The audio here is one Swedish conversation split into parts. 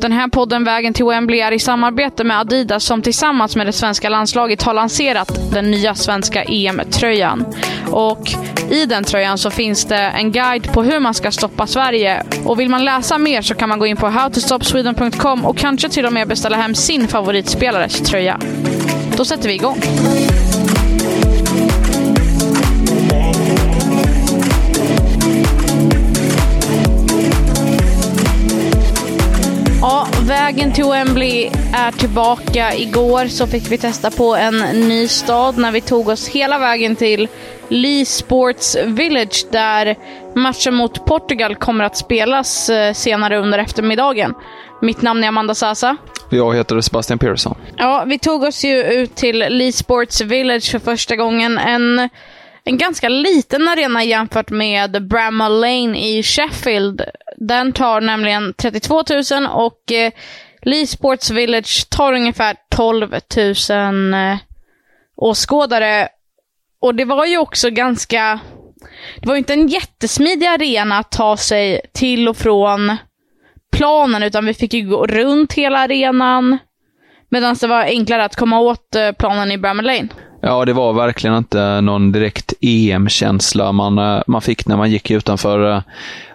Den här podden Vägen till Wembley är i samarbete med Adidas som tillsammans med det svenska landslaget har lanserat den nya svenska EM-tröjan. Och i den tröjan så finns det en guide på hur man ska stoppa Sverige. Och vill man läsa mer så kan man gå in på howtostopsweden.com och kanske till och med beställa hem sin favoritspelares tröja. Då sätter vi igång. Vägen till Wembley är tillbaka. Igår så fick vi testa på en ny stad när vi tog oss hela vägen till Lee Sports Village där matchen mot Portugal kommer att spelas eh, senare under eftermiddagen. Mitt namn är Amanda Sasa. Jag heter Sebastian Persson. Ja, vi tog oss ju ut till Lee Sports Village för första gången. En, en ganska liten arena jämfört med Bramall Lane i Sheffield. Den tar nämligen 32 000 och eh, Lee Sports Village tar ungefär 12 000 eh, åskådare. Och det var ju också ganska... Det var ju inte en jättesmidig arena att ta sig till och från planen, utan vi fick ju gå runt hela arenan. Medan det var enklare att komma åt eh, planen i Bramall Lane. Ja, det var verkligen inte någon direkt EM-känsla man, eh, man fick när man gick utanför eh,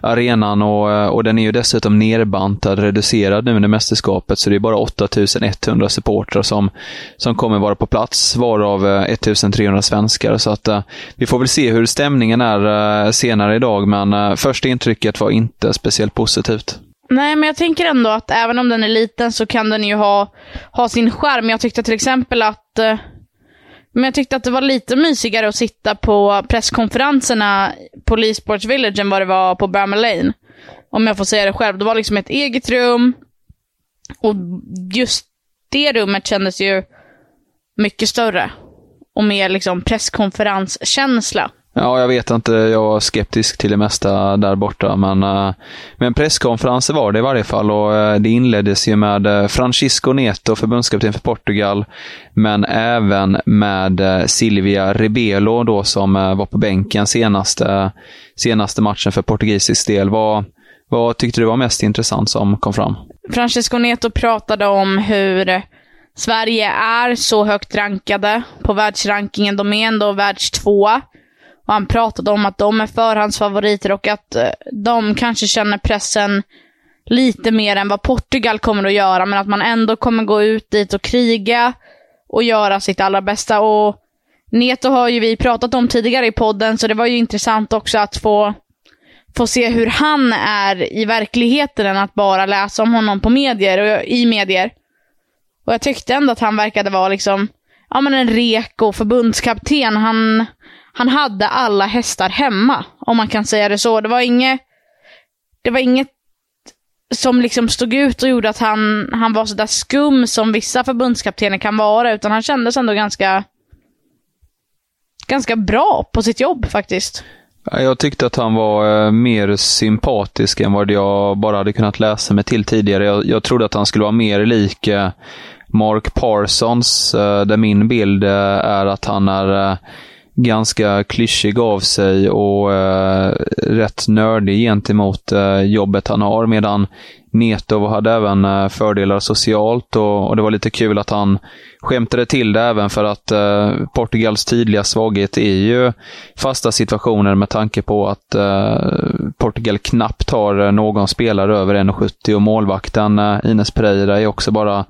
arenan och, eh, och den är ju dessutom nerbantad, reducerad nu under mästerskapet, så det är bara 8100 supportrar som, som kommer vara på plats, varav 1300 svenskar. Så att vi får väl se hur stämningen är senare idag, men första intrycket var inte speciellt positivt. Nej, men jag tänker ändå att även om den är liten så kan den ju ha, ha sin skärm. Jag tyckte till exempel att men jag tyckte att det var lite mysigare att sitta på presskonferenserna på Lee Sports Village än vad det var på Bramall Lane. Om jag får säga det själv. Det var liksom ett eget rum. Och just det rummet kändes ju mycket större. Och mer liksom presskonferenskänsla. Ja, jag vet inte. Jag var skeptisk till det mesta där borta, men, eh, men presskonferenser var det i varje fall och eh, det inleddes ju med eh, Francisco Neto, förbundskapten för Portugal, men även med Silvia Rebelo då som var på bänken senaste, senaste matchen för portugisisk del. Vad, vad tyckte du var mest intressant som kom fram? Francisco Neto pratade om hur Sverige är så högt rankade på världsrankingen. De är ändå världstvåa. Och han pratade om att de är förhandsfavoriter och att eh, de kanske känner pressen lite mer än vad Portugal kommer att göra, men att man ändå kommer gå ut dit och kriga och göra sitt allra bästa. Och Neto har ju vi pratat om tidigare i podden, så det var ju intressant också att få, få se hur han är i verkligheten än att bara läsa om honom på medier och i medier. Och jag tyckte ändå att han verkade vara liksom, ja men en reko förbundskapten. Han, han hade alla hästar hemma, om man kan säga det så. Det var inget, det var inget som liksom stod ut och gjorde att han, han var sådär skum som vissa förbundskaptener kan vara, utan han kändes ändå ganska, ganska bra på sitt jobb faktiskt. Jag tyckte att han var eh, mer sympatisk än vad jag bara hade kunnat läsa mig till tidigare. Jag, jag trodde att han skulle vara mer lik eh, Mark Parsons, eh, där min bild eh, är att han är eh, ganska klyschig av sig och eh, rätt nördig gentemot eh, jobbet han har. Medan Neto hade även eh, fördelar socialt och, och, det var lite kul att han skämtade till det även för att eh, Portugals tydliga svaghet är ju fasta situationer med tanke på att Portugal knappt har någon spelare över 1,70 och målvakten Ines Pereira är också bara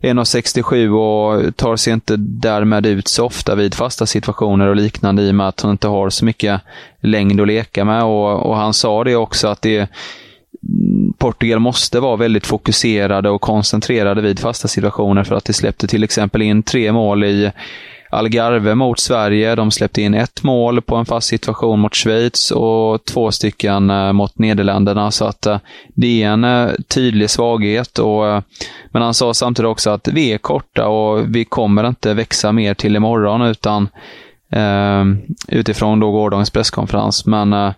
1,67 och tar sig inte därmed ut så ofta vid fasta situationer och liknande i och med att hon inte har så mycket längd att leka med. Och, och han sa det också att det mm, Portugal måste vara väldigt fokuserade och koncentrerade vid fasta situationer för att de släppte till exempel in tre mål i Algarve mot Sverige. De släppte in ett mål på en fast situation mot Schweiz och två stycken eh, mot Nederländerna. Så att eh, det är en eh, tydlig svaghet. Och, men han sa samtidigt också att vi är korta och vi kommer inte växa mer till imorgon utan utifrån då gårdagens presskonferens. Men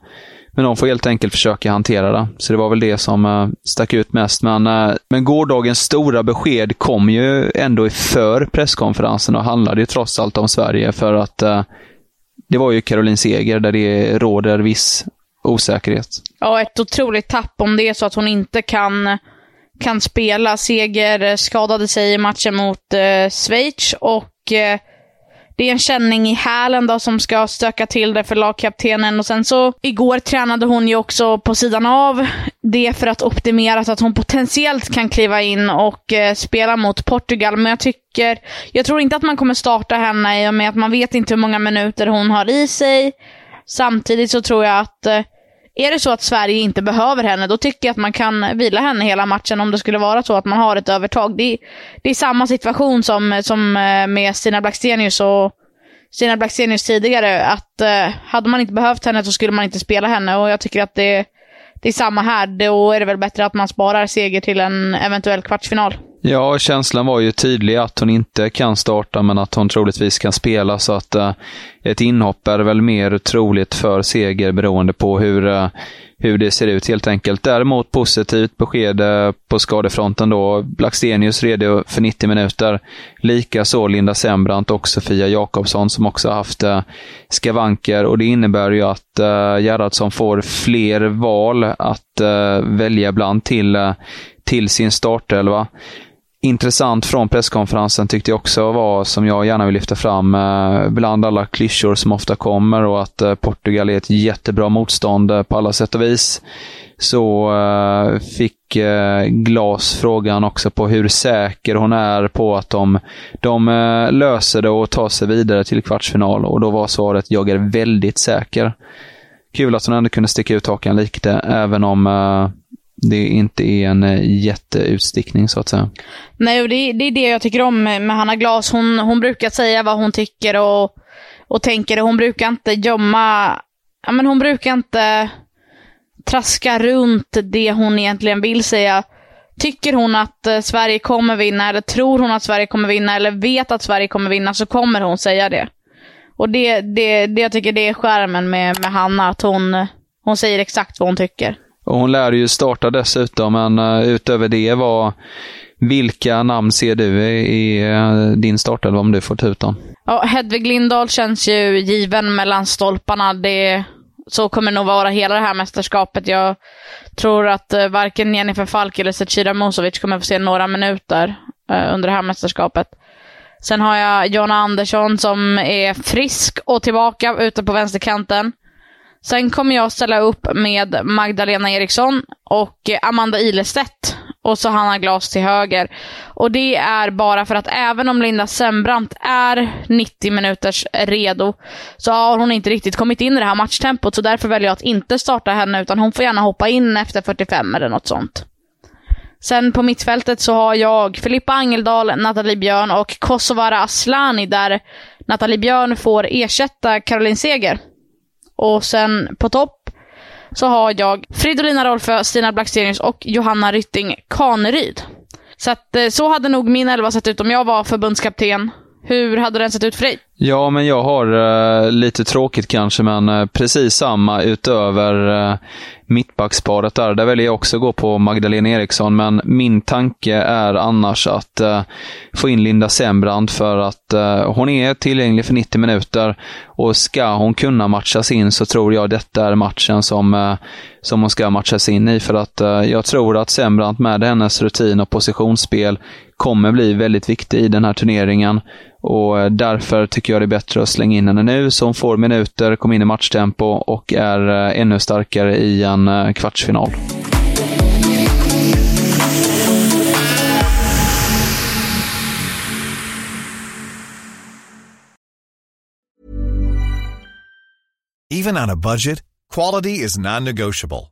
men de får helt enkelt försöka hantera det. Så det var väl det som eh, stack ut mest. Men, eh, men gårdagens stora besked kom ju ändå för presskonferensen och handlade ju trots allt om Sverige för att eh, det var ju Caroline Seger där det råder viss osäkerhet. Ja, ett otroligt tapp om det är så att hon inte kan, kan spela. Seger skadade sig i matchen mot Schweiz och det är en känning i hälen då som ska stöka till det för lagkaptenen. Och sen så, igår tränade hon ju också på sidan av det för att optimera så att hon potentiellt kan kliva in och eh, spela mot Portugal. Men jag tycker, jag tror inte att man kommer starta henne i och med att man vet inte hur många minuter hon har i sig. Samtidigt så tror jag att eh, är det så att Sverige inte behöver henne, då tycker jag att man kan vila henne hela matchen om det skulle vara så att man har ett övertag. Det är, det är samma situation som, som eh, med Stina Blackstenius och Stina Blackstenius tidigare. Att eh, hade man inte behövt henne så skulle man inte spela henne och jag tycker att det, det är samma här. Då är det väl bättre att man sparar seger till en eventuell kvartsfinal. Ja, känslan var ju tydlig att hon inte kan starta, men att hon troligtvis kan spela. Så att uh, ett inhopp är väl mer troligt för seger beroende på hur, uh, hur det ser ut helt enkelt. Däremot positivt besked uh, på skadefronten då. Blackstenius redo för 90 minuter. Likaså Linda Sembrant och Sofia Jakobsson som också haft uh, skavanker. Och det innebär ju att uh, Gerhardsson får fler val att välja bland till, till sin startelva intressant från presskonferensen tyckte jag också var, som jag gärna vill lyfta fram, eh, bland alla klyschor som ofta kommer och att eh, Portugal är ett jättebra motstånd eh, på alla sätt och vis. Så fick Glas frågan också på hur säker hon är på att de, de löser det och tar sig vidare till kvartsfinal. Och då var svaret, jag är väldigt säker. Kul att hon ändå kunde sticka ut hakan lite, även om det inte är en eh, jätteutstickning så att säga. Nej, och det, det är det jag tycker om med Hanna Glas. Hon, hon brukar säga vad hon tycker och, och tänker. Hon brukar inte gömma, ja men hon brukar inte traska runt det hon egentligen vill säga. Tycker hon att eh, Sverige kommer vinna, eller tror hon att Sverige kommer vinna, eller vet att Sverige kommer vinna, så kommer hon säga det. Och det, det, det jag tycker det är skärmen med, med Hanna, att hon, hon säger exakt vad hon tycker. Och hon lär ju starta dessutom, men uh, utöver det, var, vilka namn ser du i, i uh, din startelva om du får ta ut dem? Ja, Hedvig Lindahl känns ju given mellan stolparna. Det, så kommer det nog vara hela det här mästerskapet. Jag tror att uh, varken Jennifer Falk eller Zecira Musovic kommer få se några minuter under det här mästerskapet. Sen har jag Jonna Andersson som är frisk och tillbaka ute på vänsterkanten. Sen kommer jag ställa upp med Magdalena Eriksson och Amanda Ilestedt. Och så Hanna Glas till höger. Och det är bara för att även om Linda Sembrant är 90 minuters redo, så har hon inte riktigt kommit in i det här matchtempot. Så därför väljer jag att inte starta henne, utan hon får gärna hoppa in efter 45 eller något sånt. Sen på mittfältet så har jag Filippa Angeldal, Nathalie Björn och Kosovara Aslani där Nathalie Björn får ersätta Caroline Seger. Och sen på topp så har jag Fridolina Rolfö, Stina Blackstenius och Johanna Rytting Kaneryd. Så att eh, så hade nog min elva sett ut om jag var förbundskapten. Hur hade den sett ut för dig? Ja, men jag har uh, lite tråkigt kanske, men uh, precis samma utöver uh, mittbacksparet där. Där väljer jag också gå på Magdalena Eriksson, men min tanke är annars att uh, få in Linda Sembrand för att uh, hon är tillgänglig för 90 minuter och ska hon kunna matchas in så tror jag detta är matchen som, uh, som hon ska matchas in i. För att jag tror att Sembrand med hennes rutin och positionsspel kommer bli väldigt viktig i den här turneringen. Och eh, därför tycker jag det är bättre att slänga in henne nu så hon får minuter, kommer in i matchtempo och är eh, ännu starkare i en eh, kvartsfinal. Even on a budget, quality is non-negotiable.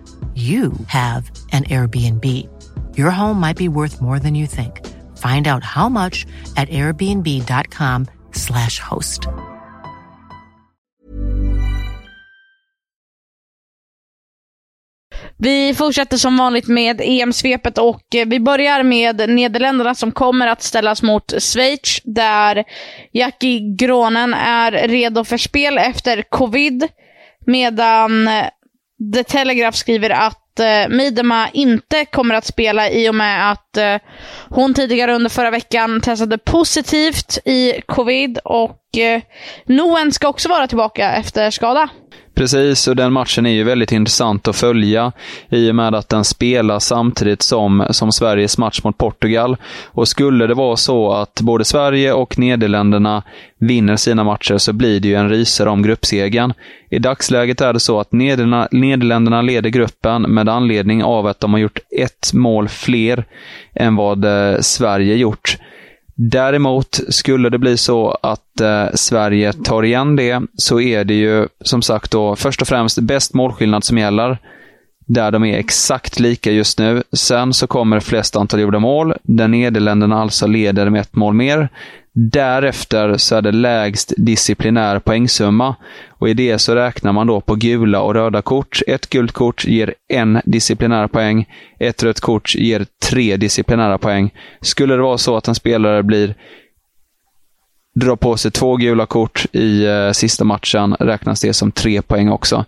you have an Airbnb. Your home might be worth more than you think. Find out how much at airbnb.com slash host. Vi fortsätter som vanligt med EM-svepet och eh, vi börjar med Nederländerna som kommer att ställas mot Schweiz där Jackie Gronen är redo för spel efter covid. Medan eh, The Telegraph skriver att eh, Midema inte kommer att spela i och med att eh, hon tidigare under förra veckan testade positivt i covid och eh, Noen ska också vara tillbaka efter skada. Precis, och den matchen är ju väldigt intressant att följa i och med att den spelas samtidigt som, som Sveriges match mot Portugal. Och skulle det vara så att både Sverige och Nederländerna vinner sina matcher så blir det ju en rysare om gruppsegern. I dagsläget är det så att Nederländerna, Nederländerna leder gruppen med anledning av att de har gjort ett mål fler än vad eh, Sverige gjort. Däremot, skulle det bli så att eh, Sverige tar igen det, så är det ju som sagt då först och främst bäst målskillnad som gäller. Där de är exakt lika just nu. Sen så kommer flest antal gjorda mål, där Nederländerna alltså leder med ett mål mer. Därefter så är det lägst disciplinär poängsumma. Och i det så räknar man då på gula och röda kort. Ett gult kort ger en disciplinär poäng. Ett rött kort ger tre disciplinära poäng. Skulle det vara så att en spelare blir drar på sig två gula kort i eh, sista matchen räknas det som tre poäng också.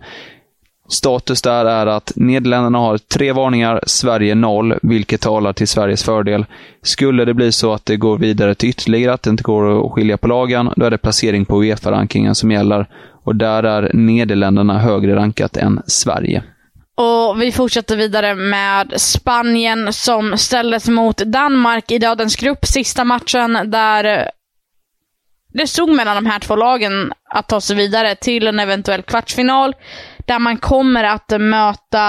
Status där är att Nederländerna har tre varningar, Sverige noll, vilket talar till Sveriges fördel. Skulle det bli så att det går vidare till ytterligare, att det inte går att skilja på lagen, då är det placering på Uefa-rankingen som gäller. Och där är Nederländerna högre rankat än Sverige. Och vi fortsätter vidare med Spanien som ställdes mot Danmark i dödens grupp. Sista matchen där det stod mellan de här två lagen att ta sig vidare till en eventuell kvartsfinal där man kommer att möta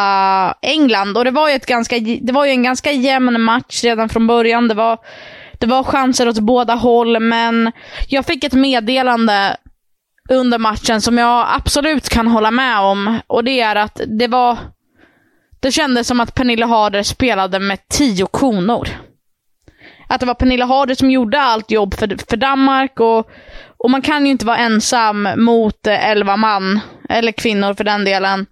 England. Och det var ju, ett ganska, det var ju en ganska jämn match redan från början. Det var, det var chanser åt båda håll, men jag fick ett meddelande under matchen som jag absolut kan hålla med om. Och det är att det var... Det kändes som att Pernilla Harder spelade med tio konor. Att det var Pernilla Harder som gjorde allt jobb för, för Danmark och, och man kan ju inte vara ensam mot elva man eller kvinnor för den delen,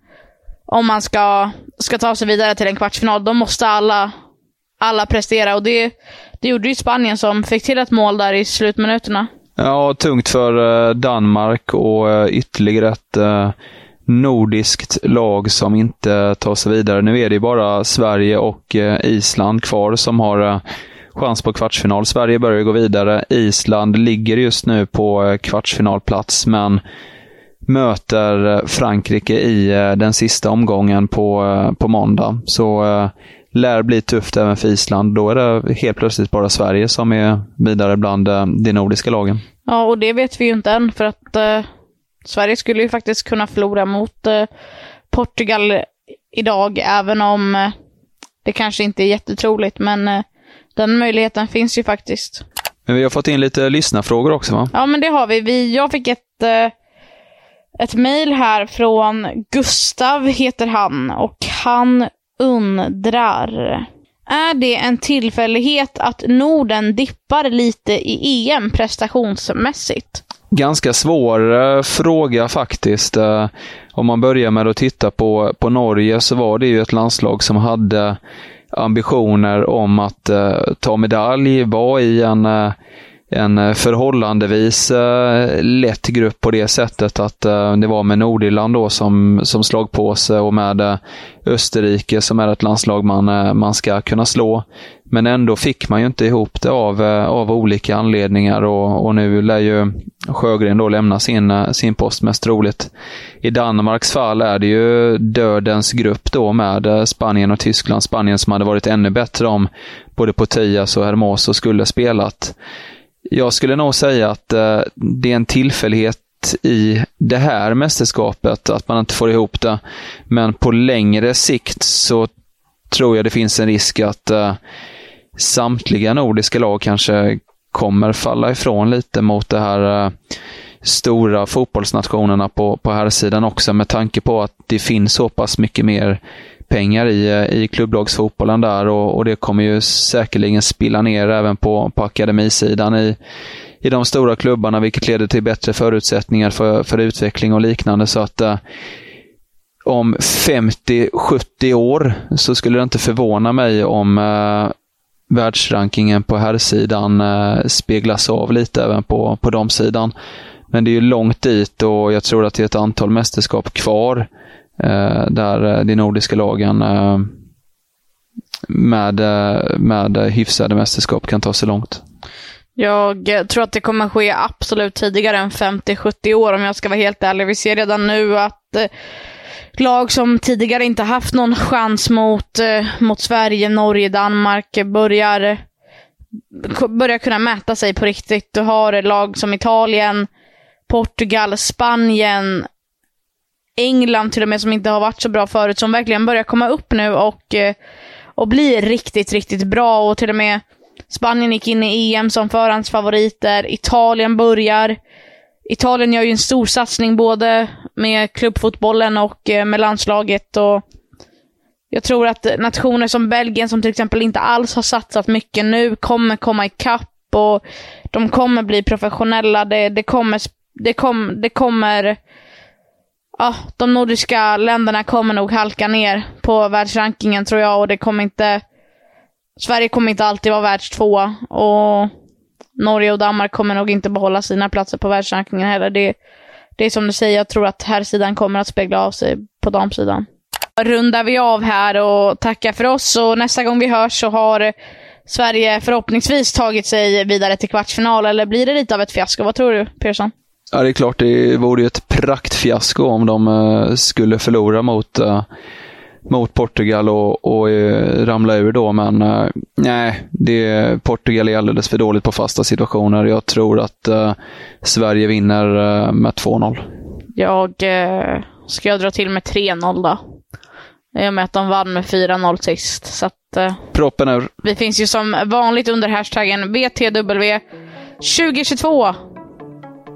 om man ska, ska ta sig vidare till en kvartsfinal. Då måste alla, alla prestera och det, det gjorde ju Spanien som fick till ett mål där i slutminuterna. Ja, tungt för eh, Danmark och eh, ytterligare ett eh, nordiskt lag som inte tar sig vidare. Nu är det ju bara Sverige och Island kvar som har chans på kvartsfinal. Sverige börjar gå vidare. Island ligger just nu på eh, kvartsfinalplats, men möter eh, Frankrike i eh, den sista omgången på, på måndag. Så lär bli tufft även för Island. Då är det helt plötsligt bara Sverige som är vidare bland de nordiska lagen. Ja, och det vet vi ju inte än för att eh, Sverige skulle ju faktiskt kunna förlora mot Portugal idag, även om det kanske inte är jättetroligt. Men den möjligheten finns ju faktiskt. Men vi har fått in lite lyssnarfrågor också va? Ja, men det har vi. vi jag fick ett ett mejl här från Gustav, heter han, och han undrar. Är det en tillfällighet att Norden dippar lite i EM prestationsmässigt? Ganska svår eh, fråga faktiskt. Eh, om man börjar med att titta på, på Norge så var det ju ett landslag som hade ambitioner om att eh, ta medalj, vara i en eh, en eh, förhållandevis eh, lätt grupp på det sättet att eh, det var med Nordirland då som, som slagpåse och med Österrike som är ett landslag man, man ska kunna slå. Men ändå fick man ju inte ihop det av, av olika anledningar och, och nu lär ju Sjögren då lämna sin, sin post mest troligt. I Danmarks fall är det ju dödens grupp då med Spanien och Tyskland. Spanien som hade varit ännu bättre om både Potias och Hermoso skulle spelat. Jag skulle nog säga att eh, det är en tillfällighet i det här mästerskapet att man inte får ihop det. Men på längre sikt så tror jag det finns en risk att eh, samtliga nordiska lag kanske kommer falla ifrån lite mot det här eh, stora fotbollsnationerna på, på här sidan också med tanke på att det finns så pass mycket mer pengar i, eh, i klubblagsfotbollen där och, och det kommer ju säkerligen spilla ner även på, på akademisidan i, i de stora klubbarna, vilket leder till bättre förutsättningar för, för utveckling och liknande. Så att eh, om 50-70 år så skulle det inte förvåna mig om eh, världsrankingen på herrsidan eh, speglas av lite även på, på de sidan. Men det är ju långt dit och jag tror att det är ett antal mästerskap kvar Eh, Eh, där eh, de nordiska lagen eh, med, eh, med hyfsade mästerskap kan ta sig långt. Jag tror att det kommer ske absolut tidigare än 50-70 år om jag ska vara helt ärlig. Vi ser redan nu att lag som tidigare inte haft någon chans mot, mot Sverige, Norge, Danmark börjar, börjar kunna mäta sig på riktigt. Du har lag som Italien, Portugal, Spanien, England till och med, som inte har varit så bra förut, som verkligen börjar komma upp nu och, eh, och bli riktigt, riktigt bra. Och till och med Spanien gick in i EM som förhandsfavoriter. Italien börjar. Italien gör ju en stor satsning både med klubbfotbollen och eh, med landslaget. Och jag tror att nationer som Belgien, som till exempel inte alls har satsat mycket nu, kommer komma ikapp och de kommer bli professionella. Det, det kommer, det, kom, det kommer ja, de nordiska länderna kommer nog halka ner på världsrankingen tror jag och det kommer inte... Sverige kommer inte alltid vara världstvåa och Norge och Danmark kommer nog inte behålla sina platser på världsrankingen heller. Det, det är som du säger, jag tror att här sidan kommer att spegla av sig på damsidan. Rundar vi av här och tackar för oss och nästa gång vi hörs så har Sverige förhoppningsvis tagit sig vidare till kvartsfinal eller blir det lite av ett fiasko? Vad tror du, Persson? Ja, det är klart, det vore ju ett praktfiasko om de uh, skulle förlora mot, uh, mot Portugal och, och uh, ramla ur då, men nej, det, Portugal är alldeles för dåligt på fasta situationer. Jag tror att Sverige vinner med 2-0. Jag ska jag dra till med 3-0 då. I och med att de vann med 4-0 sist. Så att, Proppen ur. Vi finns ju som vanligt under hashtaggen VTW 2022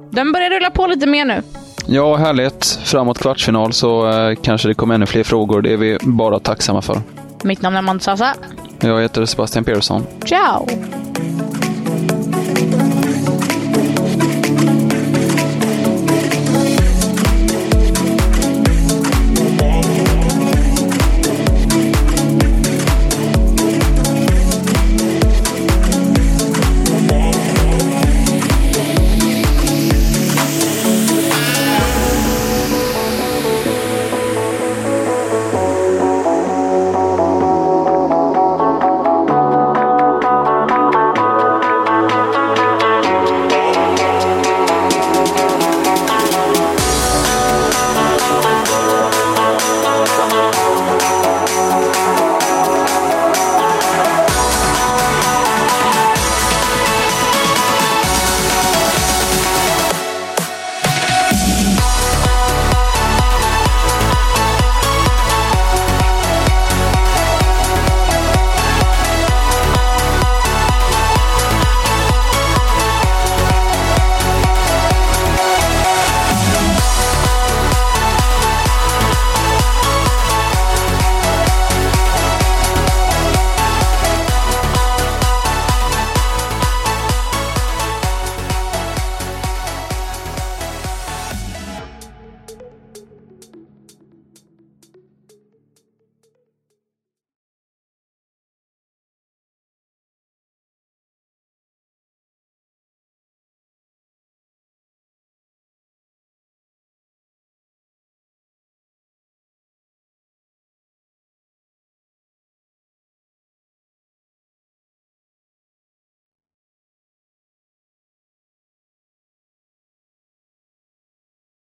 den börjar rulla på lite mer nu. Ja, härligt. Framåt kvartsfinal så eh, kanske det kommer ännu fler frågor. Det är vi bara tacksamma för. Mitt namn är Mansasa. Jag heter Sebastian Persson. Ciao!